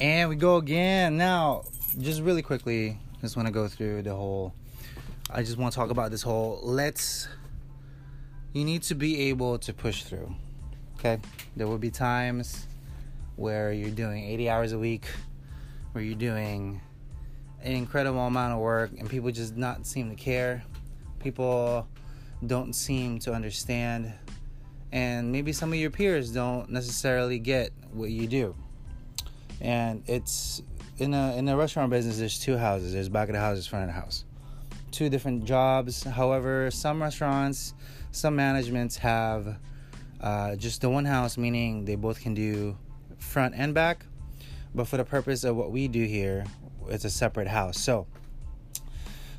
And we go again. Now, just really quickly, just want to go through the whole. I just want to talk about this whole. Let's. You need to be able to push through. Okay? There will be times where you're doing 80 hours a week, where you're doing an incredible amount of work, and people just not seem to care. People don't seem to understand and maybe some of your peers don't necessarily get what you do and it's in a in the restaurant business there's two houses. There's back of the house there's front of the house. Two different jobs. However some restaurants some managements have uh, just the one house meaning they both can do front and back. But for the purpose of what we do here it's a separate house. So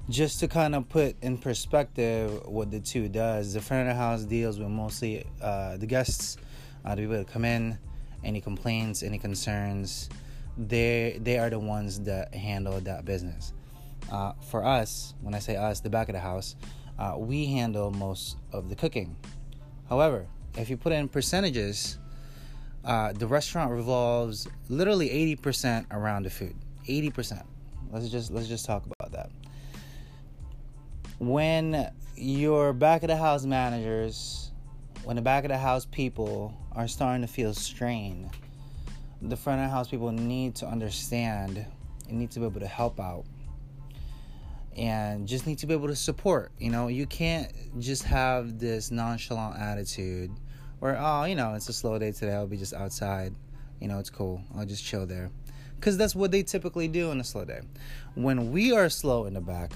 just to kind of put in perspective what the two does the front of the house deals with mostly uh, the guests uh, the people that come in any complaints any concerns they they are the ones that handle that business. Uh, for us when i say us the back of the house uh, we handle most of the cooking. However if you put in percentages uh, the restaurant revolves literally 80% around the food. 80% let's just let's just talk about that. When your back of the house managers, when the back of the house people are starting to feel strained, the front of the house people need to understand and need to be able to help out and just need to be able to support. You know, you can't just have this nonchalant attitude where, oh, you know, it's a slow day today, I'll be just outside. You know, it's cool, I'll just chill there. Because that's what they typically do on a slow day. When we are slow in the back,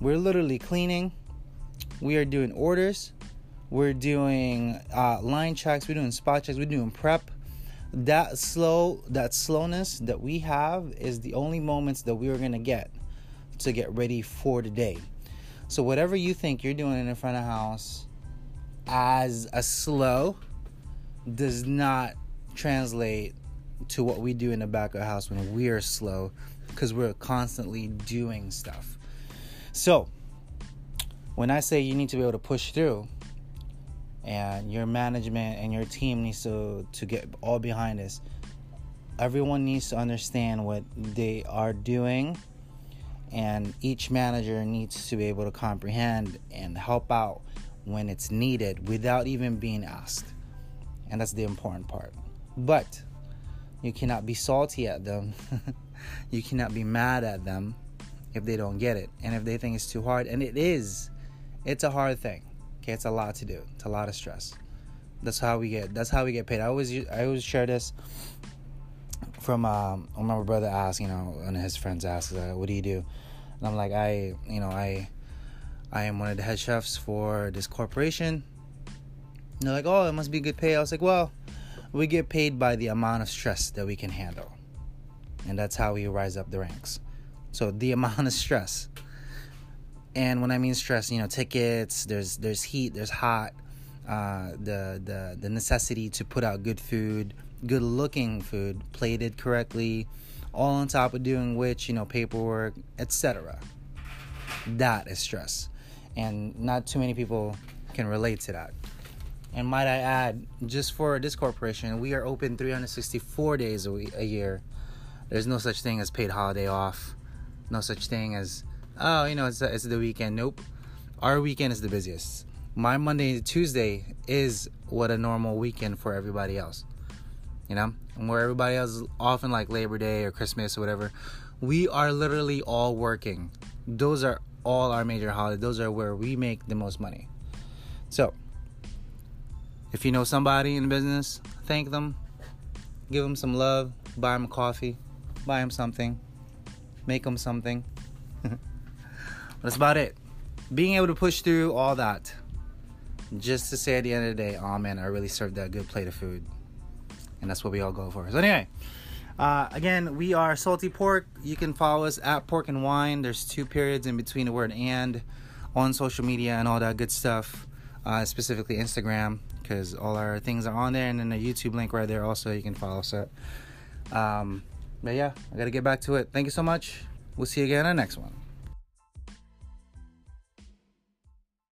we're literally cleaning. We are doing orders. We're doing uh, line checks. We're doing spot checks. We're doing prep. That slow, that slowness that we have is the only moments that we are gonna get to get ready for the day. So whatever you think you're doing in the front of house as a slow does not translate to what we do in the back of the house when we're slow because we're constantly doing stuff. So, when I say you need to be able to push through, and your management and your team needs to to get all behind this, everyone needs to understand what they are doing, and each manager needs to be able to comprehend and help out when it's needed without even being asked. And that's the important part. But you cannot be salty at them. you cannot be mad at them if they don't get it and if they think it's too hard and it is it's a hard thing okay it's a lot to do. It's a lot of stress. That's how we get that's how we get paid. I always i always share this from um when my brother asked you know and his friends asked uh, what do you do? And i'm like i you know i i am one of the head chefs for this corporation. And they're like oh it must be good pay. I was like well we get paid by the amount of stress that we can handle. And that's how we rise up the ranks. So the amount of stress. And when I mean stress, you know, tickets, there's there's heat, there's hot, uh, the the the necessity to put out good food, good looking food, plated correctly, all on top of doing which, you know, paperwork, etc. That is stress. And not too many people can relate to that. And might I add, just for this corporation, we are open 364 days a, week, a year. There's no such thing as paid holiday off no such thing as oh you know it's, it's the weekend. Nope. Our weekend is the busiest. My monday to tuesday is what a normal weekend for everybody else. You know? And where everybody else is often like labor day or christmas or whatever we are literally all working. Those are all our major holidays. Those are where we make the most money. So if you know somebody in business thank them. Give them some love. Buy them coffee. Buy them something. Make them something. that's about it. Being able to push through all that, just to say at the end of the day, oh man, I really served that good plate of food, and that's what we all go for. So anyway. Uh, again, we are Salty Pork. You can follow us at Pork and Wine. There's two periods in between the word and on social media and all that good stuff, uh, specifically Instagram, because all our things are on there, and then the YouTube link right there also you can follow us at. Um, but yeah, I got to get back to it. Thank you so much. We'll see you again on the next one.